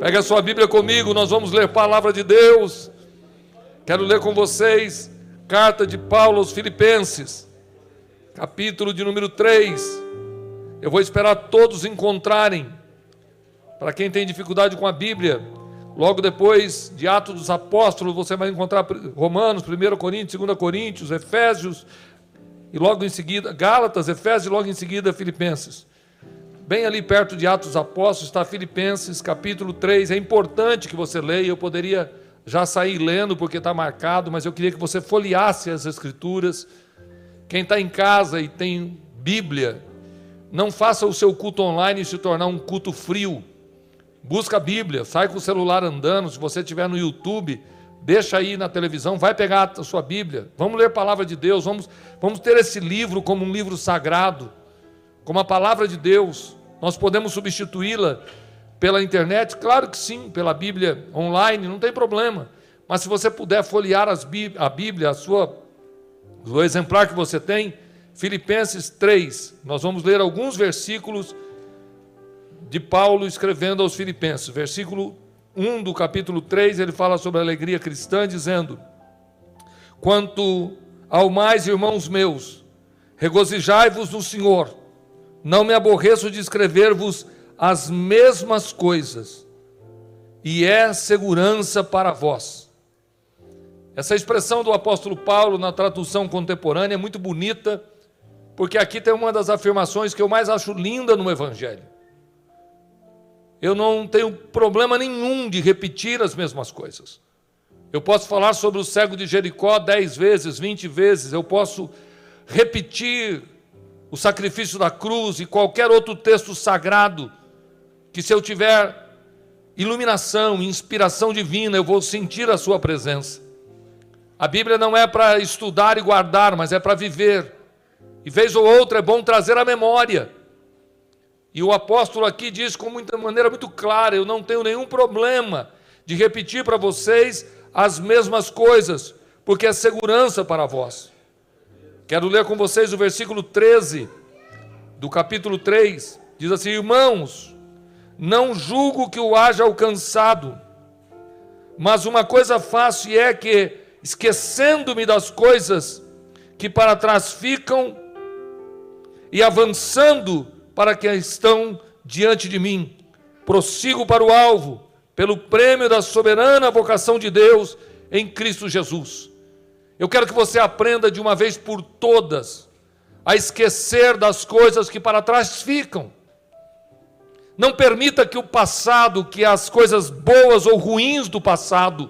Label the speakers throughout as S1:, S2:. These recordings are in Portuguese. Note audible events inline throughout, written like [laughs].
S1: Pega a sua Bíblia comigo, nós vamos ler a palavra de Deus. Quero ler com vocês carta de Paulo aos Filipenses, capítulo de número 3. Eu vou esperar todos encontrarem. Para quem tem dificuldade com a Bíblia, logo depois de Atos dos Apóstolos, você vai encontrar Romanos, 1 Coríntios, 2 Coríntios, Efésios, e logo em seguida, Gálatas, Efésios, e logo em seguida, Filipenses. Bem ali perto de Atos Apóstolos está Filipenses, capítulo 3. É importante que você leia, eu poderia já sair lendo porque está marcado, mas eu queria que você folheasse as Escrituras. Quem está em casa e tem Bíblia, não faça o seu culto online se tornar um culto frio. Busca a Bíblia, sai com o celular andando, se você estiver no YouTube, deixa aí na televisão, vai pegar a sua Bíblia. Vamos ler a palavra de Deus, vamos, vamos ter esse livro como um livro sagrado, como a palavra de Deus. Nós podemos substituí-la pela internet? Claro que sim, pela Bíblia online, não tem problema. Mas se você puder folhear a Bíblia, a sua, o exemplar que você tem, Filipenses 3, nós vamos ler alguns versículos de Paulo escrevendo aos Filipenses. Versículo 1 do capítulo 3, ele fala sobre a alegria cristã, dizendo: Quanto ao mais, irmãos meus, regozijai-vos no Senhor. Não me aborreço de escrever-vos as mesmas coisas, e é segurança para vós. Essa expressão do apóstolo Paulo na tradução contemporânea é muito bonita, porque aqui tem uma das afirmações que eu mais acho linda no Evangelho. Eu não tenho problema nenhum de repetir as mesmas coisas. Eu posso falar sobre o cego de Jericó dez vezes, vinte vezes, eu posso repetir o sacrifício da cruz e qualquer outro texto sagrado, que se eu tiver iluminação, inspiração divina, eu vou sentir a sua presença. A Bíblia não é para estudar e guardar, mas é para viver. E vez ou outra é bom trazer a memória. E o apóstolo aqui diz com muita maneira muito clara: eu não tenho nenhum problema de repetir para vocês as mesmas coisas, porque é segurança para vós. Quero ler com vocês o versículo 13 do capítulo 3. Diz assim: Irmãos, não julgo que o haja alcançado, mas uma coisa e é que, esquecendo-me das coisas que para trás ficam e avançando para que estão diante de mim, prossigo para o alvo, pelo prêmio da soberana vocação de Deus em Cristo Jesus. Eu quero que você aprenda de uma vez por todas a esquecer das coisas que para trás ficam. Não permita que o passado, que as coisas boas ou ruins do passado,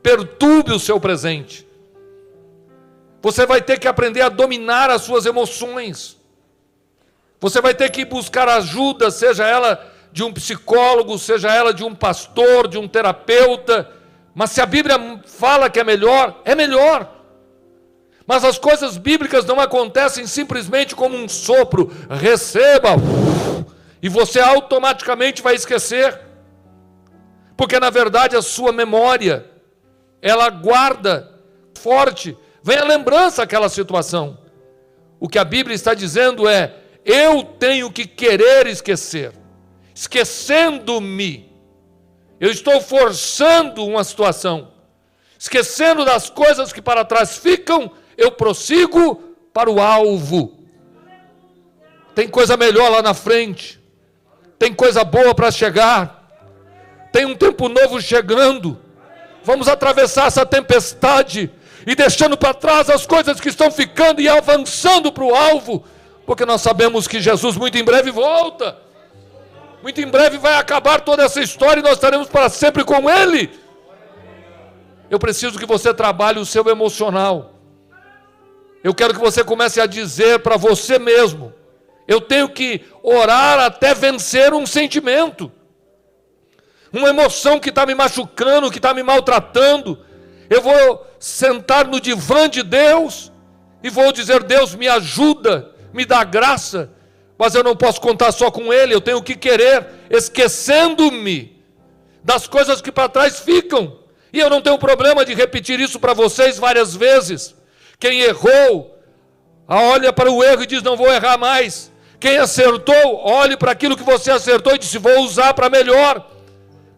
S1: perturbe o seu presente. Você vai ter que aprender a dominar as suas emoções. Você vai ter que buscar ajuda, seja ela de um psicólogo, seja ela de um pastor, de um terapeuta. Mas se a Bíblia fala que é melhor, é melhor. Mas as coisas bíblicas não acontecem simplesmente como um sopro, receba, e você automaticamente vai esquecer. Porque na verdade a sua memória, ela guarda forte, vem a lembrança aquela situação. O que a Bíblia está dizendo é: eu tenho que querer esquecer, esquecendo-me. Eu estou forçando uma situação, esquecendo das coisas que para trás ficam eu prossigo para o alvo. Tem coisa melhor lá na frente, tem coisa boa para chegar, tem um tempo novo chegando. Vamos atravessar essa tempestade e deixando para trás as coisas que estão ficando e avançando para o alvo, porque nós sabemos que Jesus muito em breve volta. Muito em breve vai acabar toda essa história e nós estaremos para sempre com Ele. Eu preciso que você trabalhe o seu emocional. Eu quero que você comece a dizer para você mesmo: eu tenho que orar até vencer um sentimento, uma emoção que está me machucando, que está me maltratando. Eu vou sentar no divã de Deus e vou dizer: Deus, me ajuda, me dá graça, mas eu não posso contar só com Ele, eu tenho que querer, esquecendo-me das coisas que para trás ficam. E eu não tenho problema de repetir isso para vocês várias vezes. Quem errou, olha para o erro e diz: Não vou errar mais. Quem acertou, olhe para aquilo que você acertou e disse: Vou usar para melhor.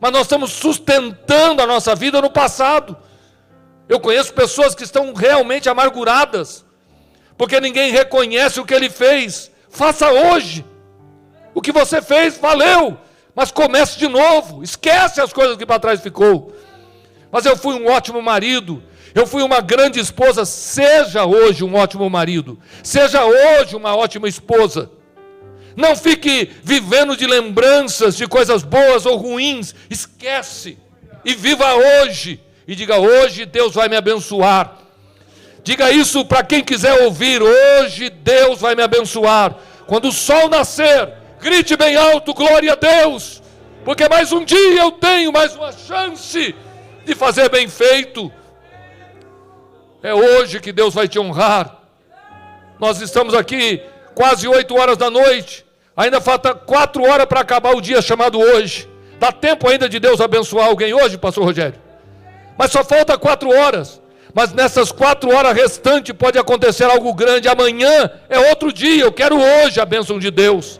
S1: mas nós estamos sustentando a nossa vida no passado. Eu conheço pessoas que estão realmente amarguradas, porque ninguém reconhece o que ele fez. Faça hoje. O que você fez valeu, mas comece de novo. Esquece as coisas que para trás ficou. Mas eu fui um ótimo marido, eu fui uma grande esposa. Seja hoje um ótimo marido, seja hoje uma ótima esposa. Não fique vivendo de lembranças de coisas boas ou ruins. Esquece e viva hoje. E diga: hoje Deus vai me abençoar. Diga isso para quem quiser ouvir. Hoje Deus vai me abençoar. Quando o sol nascer, grite bem alto: glória a Deus. Porque mais um dia eu tenho mais uma chance de fazer bem feito. É hoje que Deus vai te honrar. Nós estamos aqui quase oito horas da noite. Ainda falta quatro horas para acabar o dia chamado hoje. Dá tempo ainda de Deus abençoar alguém hoje, pastor Rogério? Mas só falta quatro horas. Mas nessas quatro horas restantes pode acontecer algo grande. Amanhã é outro dia. Eu quero hoje a bênção de Deus.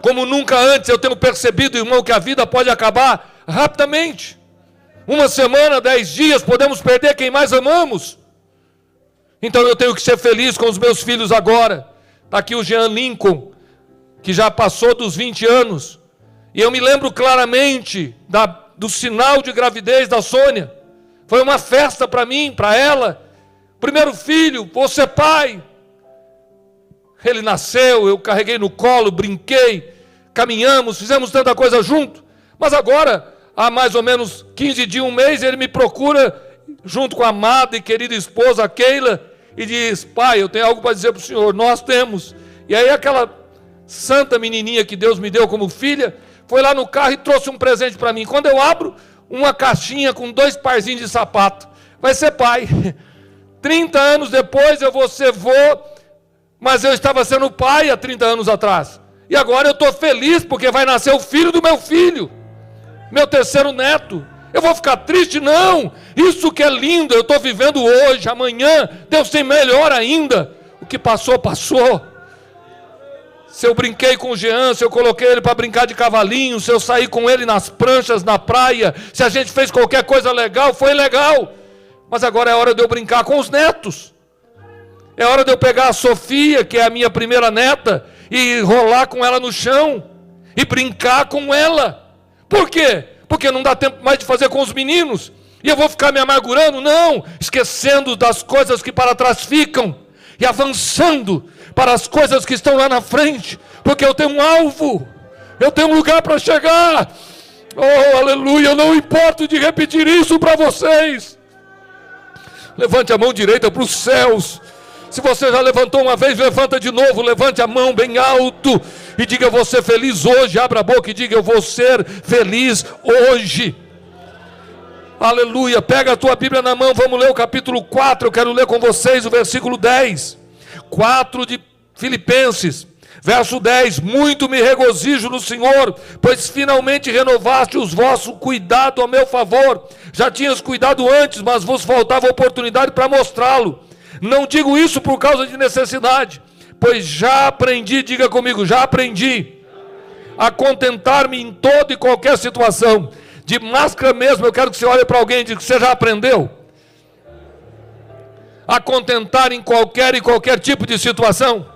S1: Como nunca antes eu tenho percebido, irmão, que a vida pode acabar rapidamente. Uma semana, dez dias, podemos perder quem mais amamos. Então eu tenho que ser feliz com os meus filhos agora. Está aqui o Jean Lincoln, que já passou dos 20 anos. E eu me lembro claramente da, do sinal de gravidez da Sônia. Foi uma festa para mim, para ela. Primeiro filho, você pai. Ele nasceu, eu carreguei no colo, brinquei, caminhamos, fizemos tanta coisa junto. Mas agora há mais ou menos 15 dias, um mês, ele me procura, junto com a amada e querida esposa Keila, e diz: Pai, eu tenho algo para dizer para o senhor. Nós temos. E aí, aquela santa menininha que Deus me deu como filha, foi lá no carro e trouxe um presente para mim. Quando eu abro, uma caixinha com dois parzinhos de sapato. Vai ser pai. [laughs] 30 anos depois eu vou ser vô, mas eu estava sendo pai há 30 anos atrás. E agora eu estou feliz porque vai nascer o filho do meu filho meu terceiro neto. Eu vou ficar triste? Não. Isso que é lindo, eu estou vivendo hoje, amanhã, Deus tem melhor ainda. O que passou, passou. Se eu brinquei com o Jean, se eu coloquei ele para brincar de cavalinho, se eu saí com ele nas pranchas na praia, se a gente fez qualquer coisa legal, foi legal. Mas agora é hora de eu brincar com os netos. É hora de eu pegar a Sofia, que é a minha primeira neta, e rolar com ela no chão e brincar com ela. Por quê? Porque não dá tempo mais de fazer com os meninos. E eu vou ficar me amargurando? Não, esquecendo das coisas que para trás ficam e avançando para as coisas que estão lá na frente, porque eu tenho um alvo, eu tenho um lugar para chegar. Oh, aleluia, eu não importo de repetir isso para vocês. Levante a mão direita para os céus. Se você já levantou uma vez, levanta de novo, levante a mão bem alto e diga: Eu vou ser feliz hoje. Abra a boca e diga: Eu vou ser feliz hoje. Aleluia. Pega a tua Bíblia na mão, vamos ler o capítulo 4. Eu quero ler com vocês o versículo 10. 4 de Filipenses. Verso 10: Muito me regozijo no Senhor, pois finalmente renovaste os vossos cuidado a meu favor. Já tinhas cuidado antes, mas vos faltava oportunidade para mostrá-lo. Não digo isso por causa de necessidade, pois já aprendi, diga comigo, já aprendi a contentar-me em toda e qualquer situação. De máscara mesmo, eu quero que você olhe para alguém e diga você já aprendeu a contentar em qualquer e qualquer tipo de situação.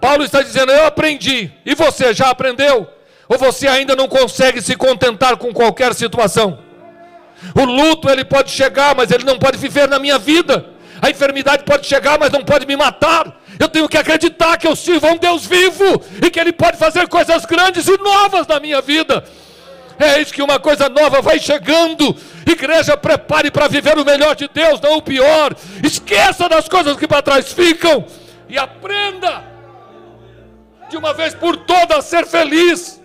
S1: Paulo está dizendo: Eu aprendi, e você já aprendeu? Ou você ainda não consegue se contentar com qualquer situação? O luto ele pode chegar, mas ele não pode viver na minha vida. A enfermidade pode chegar, mas não pode me matar. Eu tenho que acreditar que eu sirvo a um Deus vivo e que Ele pode fazer coisas grandes e novas na minha vida. É isso que uma coisa nova vai chegando. Igreja, prepare para viver o melhor de Deus, não o pior. Esqueça das coisas que para trás ficam e aprenda de uma vez por todas a ser feliz.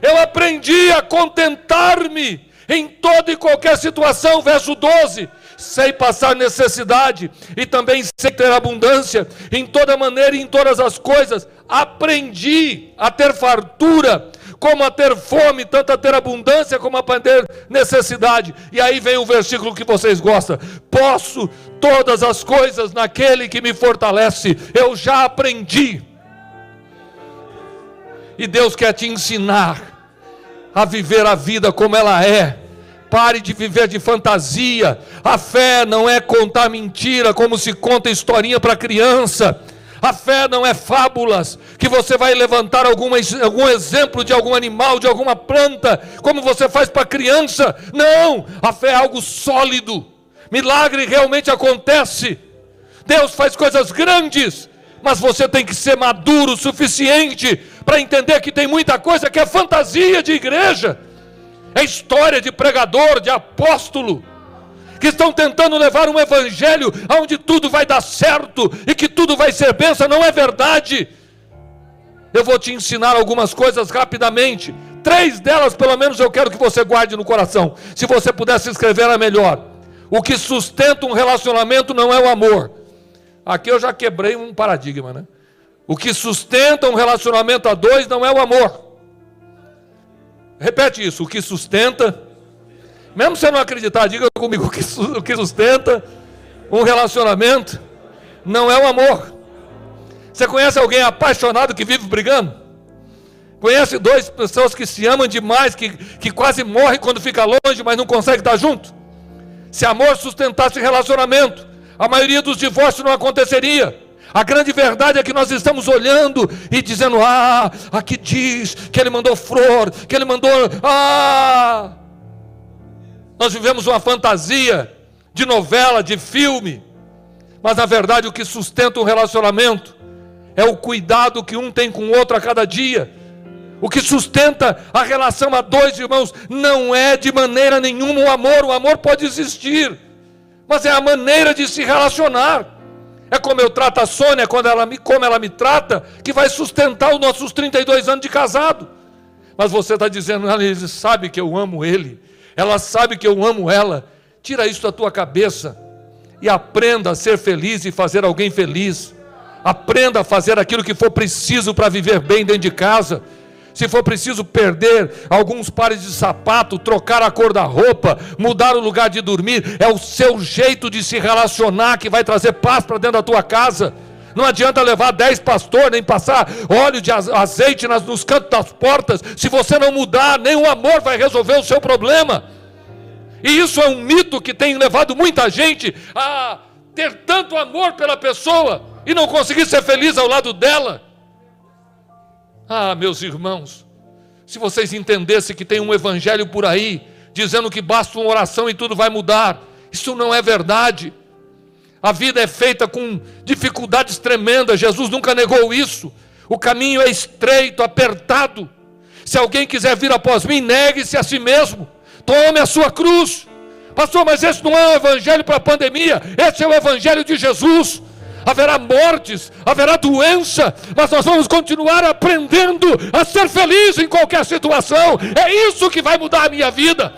S1: Eu aprendi a contentar-me em toda e qualquer situação, verso 12 sei passar necessidade e também sei ter abundância em toda maneira e em todas as coisas. Aprendi a ter fartura, como a ter fome, tanto a ter abundância como a ter necessidade. E aí vem o versículo que vocês gostam: posso todas as coisas naquele que me fortalece. Eu já aprendi. E Deus quer te ensinar a viver a vida como ela é. Pare de viver de fantasia. A fé não é contar mentira como se conta historinha para criança. A fé não é fábulas, que você vai levantar alguma, algum exemplo de algum animal, de alguma planta, como você faz para criança. Não, a fé é algo sólido. Milagre realmente acontece. Deus faz coisas grandes, mas você tem que ser maduro o suficiente para entender que tem muita coisa que é fantasia de igreja, é história de pregador, de apóstolo, que estão tentando levar um evangelho onde tudo vai dar certo e que tudo vai ser benção, não é verdade. Eu vou te ensinar algumas coisas rapidamente. Três delas, pelo menos, eu quero que você guarde no coração. Se você pudesse escrever, era melhor. O que sustenta um relacionamento não é o amor. Aqui eu já quebrei um paradigma, né? O que sustenta um relacionamento a dois não é o amor. Repete isso. O que sustenta, mesmo se você não acreditar, diga comigo: o que sustenta um relacionamento não é o amor. Você conhece alguém apaixonado que vive brigando? Conhece duas pessoas que se amam demais, que, que quase morrem quando fica longe, mas não consegue estar junto? Se amor sustentasse relacionamento, a maioria dos divórcios não aconteceria. A grande verdade é que nós estamos olhando e dizendo: Ah, aqui diz que ele mandou flor, que ele mandou. Ah! Nós vivemos uma fantasia de novela, de filme, mas na verdade o que sustenta um relacionamento é o cuidado que um tem com o outro a cada dia. O que sustenta a relação a dois irmãos não é de maneira nenhuma o amor, o amor pode existir, mas é a maneira de se relacionar. É como eu trato a Sônia, quando ela me, como ela me trata, que vai sustentar os nossos 32 anos de casado. Mas você está dizendo, ela sabe que eu amo ele, ela sabe que eu amo ela. Tira isso da tua cabeça e aprenda a ser feliz e fazer alguém feliz. Aprenda a fazer aquilo que for preciso para viver bem dentro de casa se for preciso perder alguns pares de sapato, trocar a cor da roupa, mudar o lugar de dormir, é o seu jeito de se relacionar que vai trazer paz para dentro da tua casa. Não adianta levar dez pastores, nem passar óleo de azeite nos cantos das portas, se você não mudar, nem o amor vai resolver o seu problema. E isso é um mito que tem levado muita gente a ter tanto amor pela pessoa e não conseguir ser feliz ao lado dela. Ah, meus irmãos, se vocês entendessem que tem um evangelho por aí, dizendo que basta uma oração e tudo vai mudar, isso não é verdade. A vida é feita com dificuldades tremendas, Jesus nunca negou isso. O caminho é estreito, apertado. Se alguém quiser vir após mim, negue-se a si mesmo, tome a sua cruz. Pastor, mas esse não é o evangelho para a pandemia, esse é o evangelho de Jesus haverá mortes, haverá doença, mas nós vamos continuar aprendendo a ser feliz em qualquer situação. É isso que vai mudar a minha vida.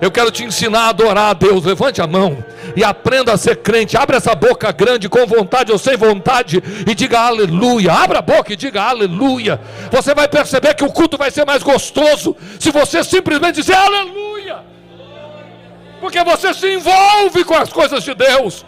S1: Eu quero te ensinar a adorar a Deus. Levante a mão e aprenda a ser crente. Abre essa boca grande, com vontade ou sem vontade, e diga aleluia. Abra a boca e diga aleluia. Você vai perceber que o culto vai ser mais gostoso se você simplesmente dizer aleluia porque você se envolve com as coisas de Deus.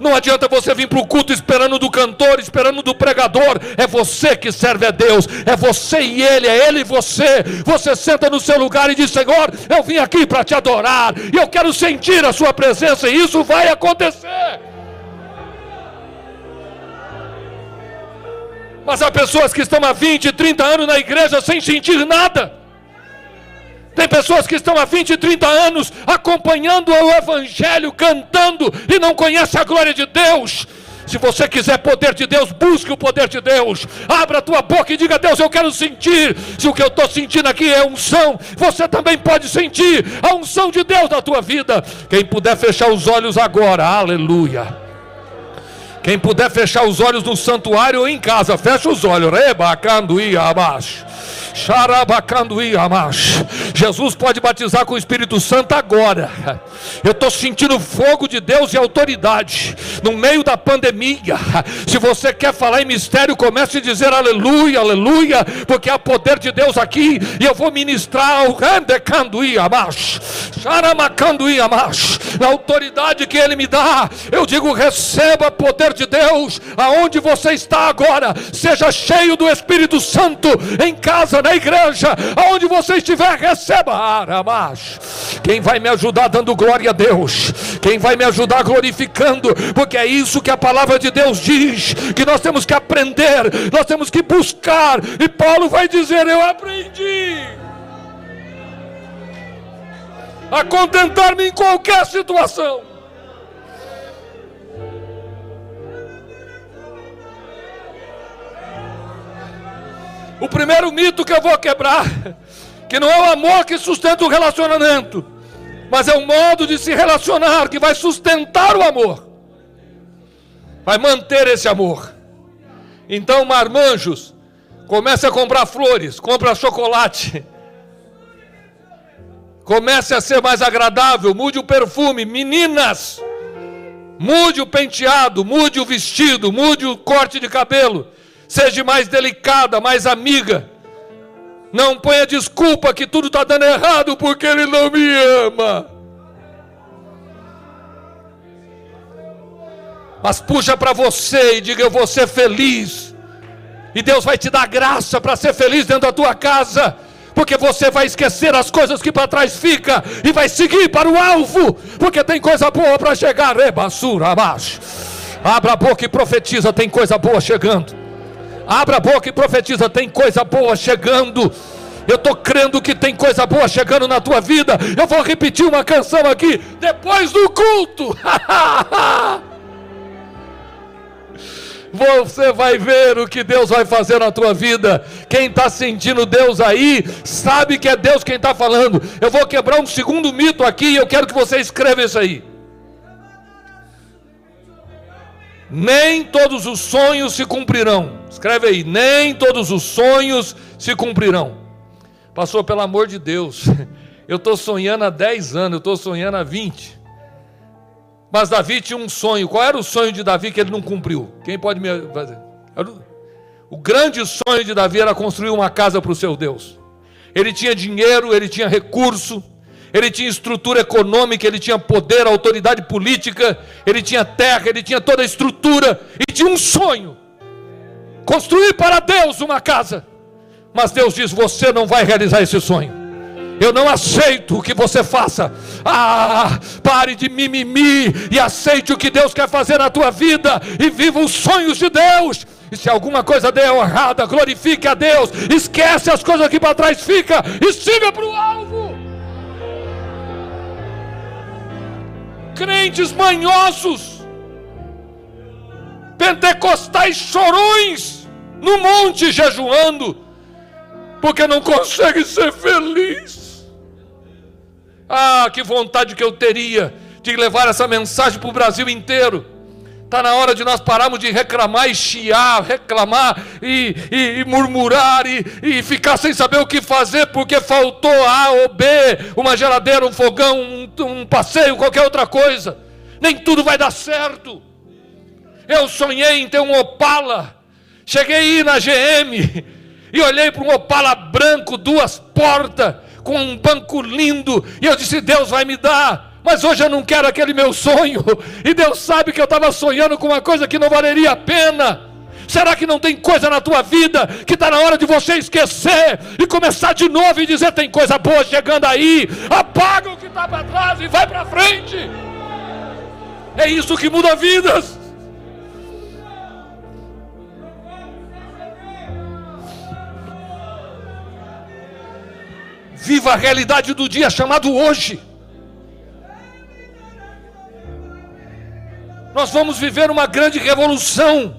S1: Não adianta você vir para o culto esperando do cantor, esperando do pregador. É você que serve a Deus. É você e Ele, é Ele e você. Você senta no seu lugar e diz: Senhor, eu vim aqui para te adorar. E eu quero sentir a Sua presença. E isso vai acontecer. Mas há pessoas que estão há 20, 30 anos na igreja sem sentir nada. Tem pessoas que estão há 20, 30 anos acompanhando o Evangelho, cantando e não conhecem a glória de Deus. Se você quiser poder de Deus, busque o poder de Deus. Abra a tua boca e diga: Deus, eu quero sentir. Se o que eu estou sentindo aqui é unção, você também pode sentir a unção de Deus na tua vida. Quem puder fechar os olhos agora, aleluia. Quem puder fechar os olhos no santuário ou em casa, fecha os olhos. Reba, canduia, abaixo. Jesus pode batizar com o Espírito Santo agora. Eu estou sentindo fogo de Deus e autoridade no meio da pandemia. Se você quer falar em mistério, comece a dizer aleluia, aleluia, porque há poder de Deus aqui e eu vou ministrar o na autoridade que Ele me dá. Eu digo: receba poder de Deus aonde você está agora. Seja cheio do Espírito Santo em casa, na igreja, aonde você estiver, receba. Quem vai me ajudar dando glória a Deus? Quem vai me ajudar glorificando? Porque é isso que a palavra de Deus diz: que nós temos que aprender, nós temos que buscar. E Paulo vai dizer: Eu aprendi a contentar-me em qualquer situação. O primeiro mito que eu vou quebrar, que não é o amor que sustenta o relacionamento, mas é o modo de se relacionar que vai sustentar o amor, vai manter esse amor. Então, marmanjos, comece a comprar flores, compra chocolate, comece a ser mais agradável, mude o perfume, meninas, mude o penteado, mude o vestido, mude o corte de cabelo seja mais delicada, mais amiga. Não ponha desculpa que tudo está dando errado porque ele não me ama. Mas puxa para você e diga: Eu vou ser feliz. E Deus vai te dar graça para ser feliz dentro da tua casa. Porque você vai esquecer as coisas que para trás fica e vai seguir para o alvo, porque tem coisa boa para chegar, rebassura abaixo. Abra a boca e profetiza, tem coisa boa chegando. Abra a boca e profetiza: tem coisa boa chegando. Eu estou crendo que tem coisa boa chegando na tua vida. Eu vou repetir uma canção aqui depois do culto. [laughs] Você vai ver o que Deus vai fazer na tua vida. Quem está sentindo Deus aí, sabe que é Deus quem está falando. Eu vou quebrar um segundo mito aqui e eu quero que você escreva isso aí. Nem todos os sonhos se cumprirão. Escreve aí, nem todos os sonhos se cumprirão. Pastor, pelo amor de Deus, [laughs] eu estou sonhando há 10 anos, eu estou sonhando há 20. Mas Davi tinha um sonho. Qual era o sonho de Davi que ele não cumpriu? Quem pode me fazer? O grande sonho de Davi era construir uma casa para o seu Deus. Ele tinha dinheiro, ele tinha recurso, ele tinha estrutura econômica, ele tinha poder, autoridade política, ele tinha terra, ele tinha toda a estrutura e tinha um sonho construir para Deus uma casa. Mas Deus diz: Você não vai realizar esse sonho. Eu não aceito o que você faça. Ah, pare de mimimi e aceite o que Deus quer fazer na tua vida e viva os sonhos de Deus. E se alguma coisa der errada, glorifique a Deus. Esquece as coisas que para trás fica e siga para o alvo. Crentes manhosos pentecostais chorões no monte jejuando, porque não conseguem ser felizes. Ah, que vontade que eu teria de levar essa mensagem para o Brasil inteiro. Está na hora de nós pararmos de reclamar e chiar, reclamar e, e, e murmurar e, e, ficar sem saber o que fazer porque faltou A ou B, uma geladeira, um fogão, um, um passeio, qualquer outra coisa. Nem tudo vai dar certo. Eu sonhei em ter um Opala. Cheguei aí na GM e olhei para um Opala branco, duas portas, com um banco lindo, e eu disse: Deus vai me dar. Mas hoje eu não quero aquele meu sonho, e Deus sabe que eu estava sonhando com uma coisa que não valeria a pena. Será que não tem coisa na tua vida que está na hora de você esquecer e começar de novo e dizer: tem coisa boa chegando aí? Apaga o que está para trás e vai para frente. É isso que muda vidas. Viva a realidade do dia chamado hoje. Nós vamos viver uma grande revolução,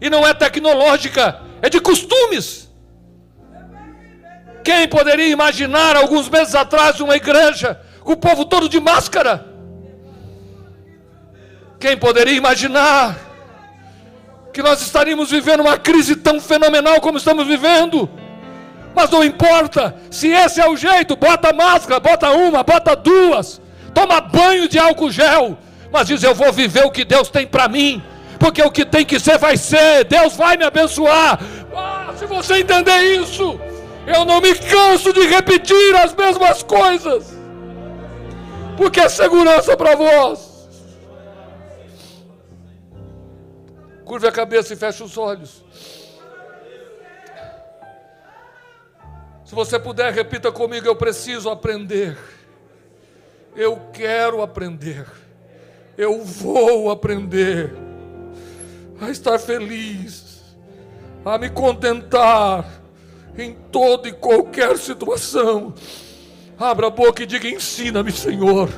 S1: e não é tecnológica, é de costumes. Quem poderia imaginar alguns meses atrás uma igreja com o povo todo de máscara? Quem poderia imaginar que nós estaríamos vivendo uma crise tão fenomenal como estamos vivendo? Mas não importa, se esse é o jeito, bota máscara, bota uma, bota duas, toma banho de álcool gel, mas diz: Eu vou viver o que Deus tem para mim, porque o que tem que ser vai ser, Deus vai me abençoar. Ah, se você entender isso, eu não me canso de repetir as mesmas coisas, porque é segurança para vós. Curve a cabeça e feche os olhos. Se você puder, repita comigo: eu preciso aprender. Eu quero aprender. Eu vou aprender a estar feliz, a me contentar em toda e qualquer situação. Abra a boca e diga: ensina-me, Senhor.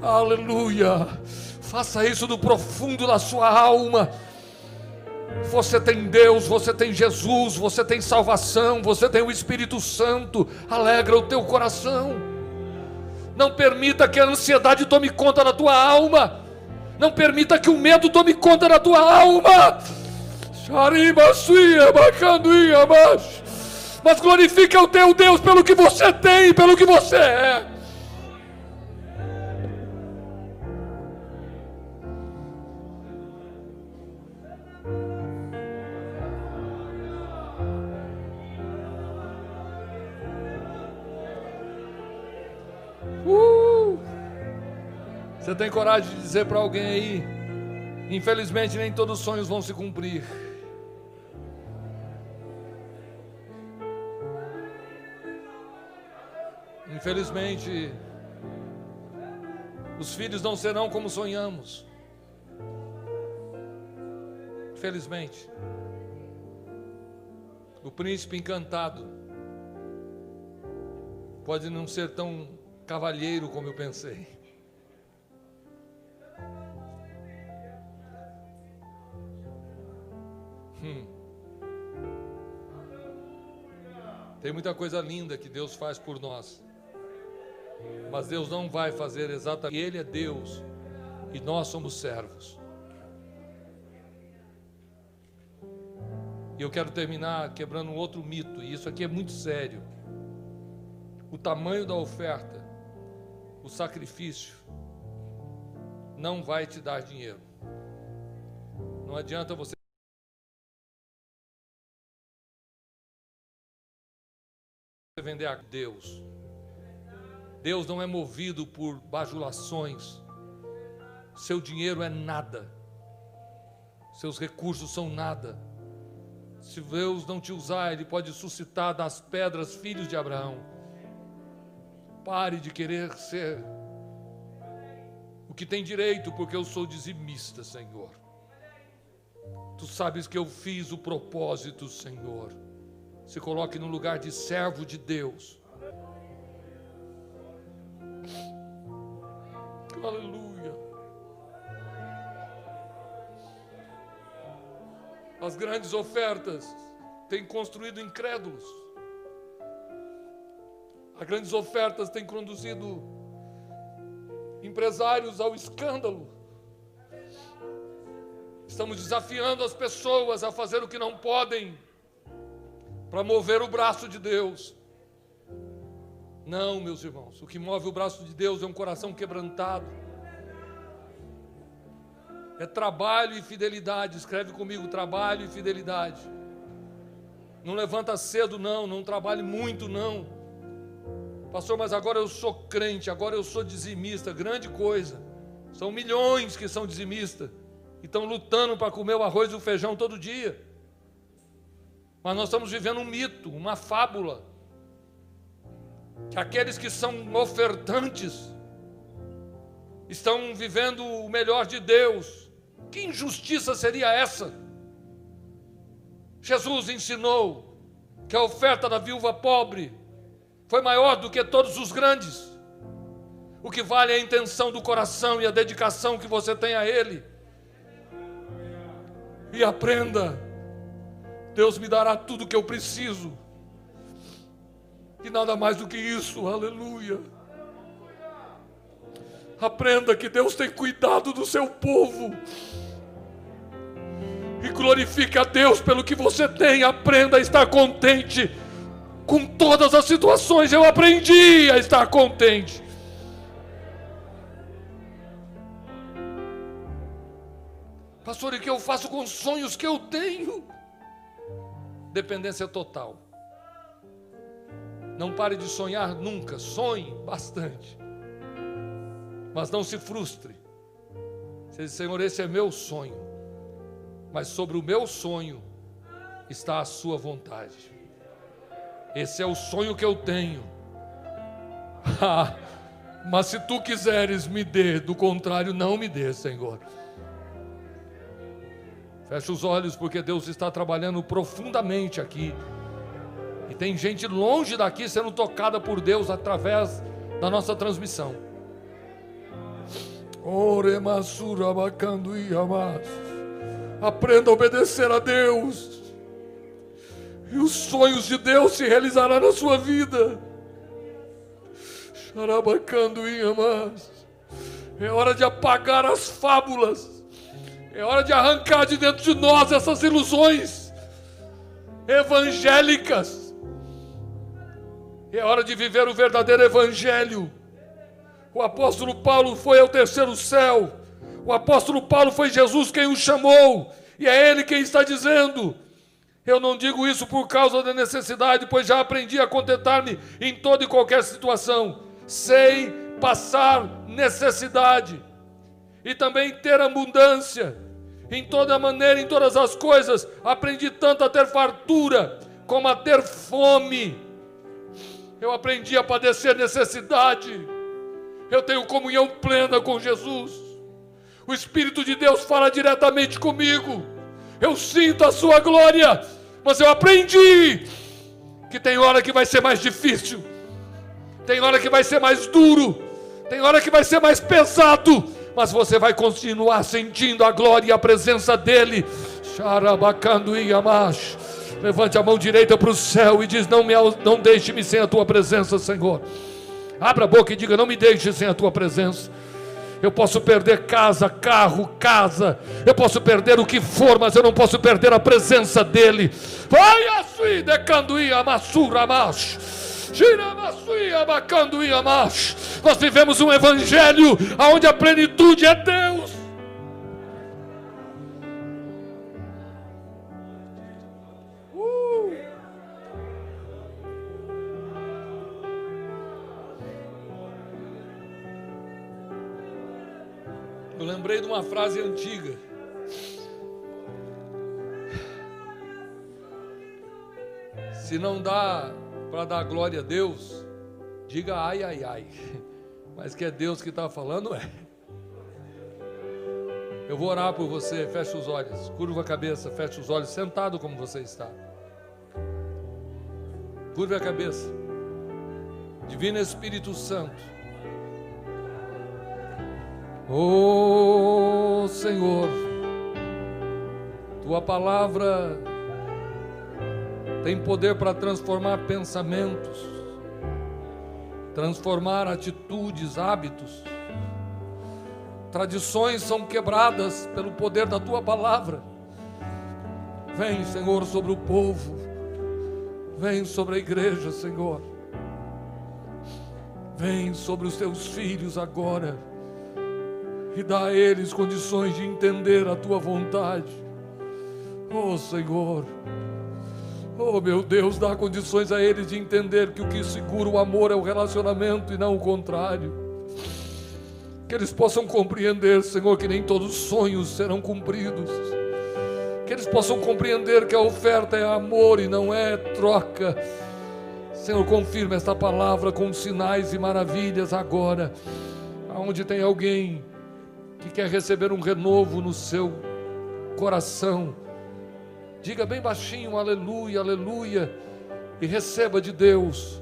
S1: Aleluia. Faça isso do profundo da sua alma. Você tem Deus, você tem Jesus, você tem salvação, você tem o Espírito Santo, alegra o teu coração. Não permita que a ansiedade tome conta da tua alma. Não permita que o medo tome conta da tua alma. Mas glorifica o teu Deus pelo que você tem, pelo que você é. Você tem coragem de dizer para alguém aí: infelizmente nem todos os sonhos vão se cumprir. Infelizmente, os filhos não serão como sonhamos. Infelizmente, o príncipe encantado pode não ser tão cavalheiro como eu pensei. Tem muita coisa linda que Deus faz por nós. Mas Deus não vai fazer exatamente. Ele é Deus e nós somos servos. E eu quero terminar quebrando um outro mito, e isso aqui é muito sério. O tamanho da oferta, o sacrifício, não vai te dar dinheiro. Não adianta você vender a Deus. Deus não é movido por bajulações. Seu dinheiro é nada. Seus recursos são nada. Se Deus não te usar, Ele pode suscitar das pedras filhos de Abraão. Pare de querer ser o que tem direito, porque eu sou dizimista, Senhor. Tu sabes que eu fiz o propósito, Senhor. Se coloque no lugar de servo de Deus. Aleluia. As grandes ofertas têm construído incrédulos. As grandes ofertas têm conduzido empresários ao escândalo. Estamos desafiando as pessoas a fazer o que não podem para mover o braço de Deus. Não, meus irmãos, o que move o braço de Deus é um coração quebrantado. É trabalho e fidelidade. Escreve comigo: trabalho e fidelidade. Não levanta cedo, não. Não trabalhe muito, não. Pastor, mas agora eu sou crente, agora eu sou dizimista. Grande coisa. São milhões que são dizimistas e estão lutando para comer o arroz e o feijão todo dia. Mas nós estamos vivendo um mito, uma fábula. Que aqueles que são ofertantes estão vivendo o melhor de Deus. Que injustiça seria essa? Jesus ensinou que a oferta da viúva pobre foi maior do que todos os grandes. O que vale é a intenção do coração e a dedicação que você tem a Ele. E aprenda Deus me dará tudo o que eu preciso. E nada mais do que isso, aleluia. Aprenda que Deus tem cuidado do seu povo. E glorifique a Deus pelo que você tem. Aprenda a estar contente Com todas as situações eu aprendi a estar contente. Pastor, e o que eu faço com os sonhos que eu tenho? Dependência total. Não pare de sonhar nunca, sonhe bastante. Mas não se frustre. Senhor, esse é meu sonho. Mas sobre o meu sonho está a sua vontade. Esse é o sonho que eu tenho. [laughs] Mas se tu quiseres, me dê, do contrário, não me dê, Senhor. Feche os olhos, porque Deus está trabalhando profundamente aqui. E tem gente longe daqui sendo tocada por Deus através da nossa transmissão. Aprenda a obedecer a Deus. E os sonhos de Deus se realizarão na sua vida. É hora de apagar as fábulas. É hora de arrancar de dentro de nós essas ilusões evangélicas é hora de viver o verdadeiro evangelho. O apóstolo Paulo foi ao terceiro céu. O apóstolo Paulo foi Jesus quem o chamou. E é ele quem está dizendo: Eu não digo isso por causa da necessidade, pois já aprendi a contentar-me em toda e qualquer situação. Sei passar necessidade e também ter abundância. Em toda maneira, em todas as coisas, aprendi tanto a ter fartura como a ter fome. Eu aprendi a padecer necessidade. Eu tenho comunhão plena com Jesus. O Espírito de Deus fala diretamente comigo. Eu sinto a sua glória, mas eu aprendi que tem hora que vai ser mais difícil, tem hora que vai ser mais duro, tem hora que vai ser mais pesado, mas você vai continuar sentindo a glória e a presença dEle. Levante a mão direita para o céu e diz: Não, me, não deixe-me sem a tua presença, Senhor. Abra a boca e diga: Não me deixe sem a tua presença. Eu posso perder casa, carro, casa. Eu posso perder o que for, mas eu não posso perder a presença dEle. Vai assim, decanduia, massura, macho. Nós vivemos um evangelho onde a plenitude é Deus. Eu lembrei de uma frase antiga. Se não dá para dar glória a Deus, diga ai, ai, ai. Mas que é Deus que está falando, é. Eu vou orar por você, feche os olhos, curva a cabeça, feche os olhos, sentado como você está. Curva a cabeça. Divino Espírito Santo. Oh Senhor, tua palavra tem poder para transformar pensamentos, transformar atitudes, hábitos. Tradições são quebradas pelo poder da tua palavra. Vem, Senhor, sobre o povo. Vem sobre a igreja, Senhor. Vem sobre os teus filhos agora e dá a eles condições de entender a tua vontade. Oh Senhor, oh meu Deus, dá condições a eles de entender que o que segura o amor é o relacionamento e não o contrário. Que eles possam compreender, Senhor, que nem todos os sonhos serão cumpridos. Que eles possam compreender que a oferta é amor e não é troca. Senhor, confirma esta palavra com sinais e maravilhas agora. Aonde tem alguém que quer receber um renovo no seu coração, diga bem baixinho, aleluia, aleluia, e receba de Deus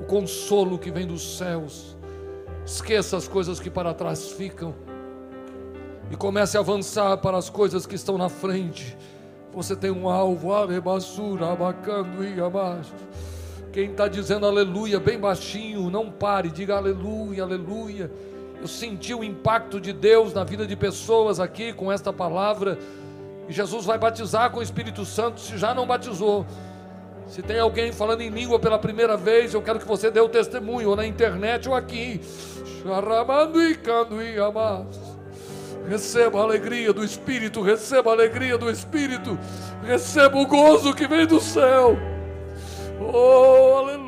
S1: o consolo que vem dos céus. Esqueça as coisas que para trás ficam e comece a avançar para as coisas que estão na frente. Você tem um alvo, arebassura, abacando e abaixo. Quem está dizendo aleluia bem baixinho, não pare, diga aleluia, aleluia. Eu senti o impacto de Deus na vida de pessoas aqui com esta palavra. E Jesus vai batizar com o Espírito Santo se já não batizou. Se tem alguém falando em língua pela primeira vez, eu quero que você dê o testemunho, ou na internet ou aqui. Receba a alegria do Espírito, receba a alegria do Espírito, receba o gozo que vem do céu. Oh, aleluia.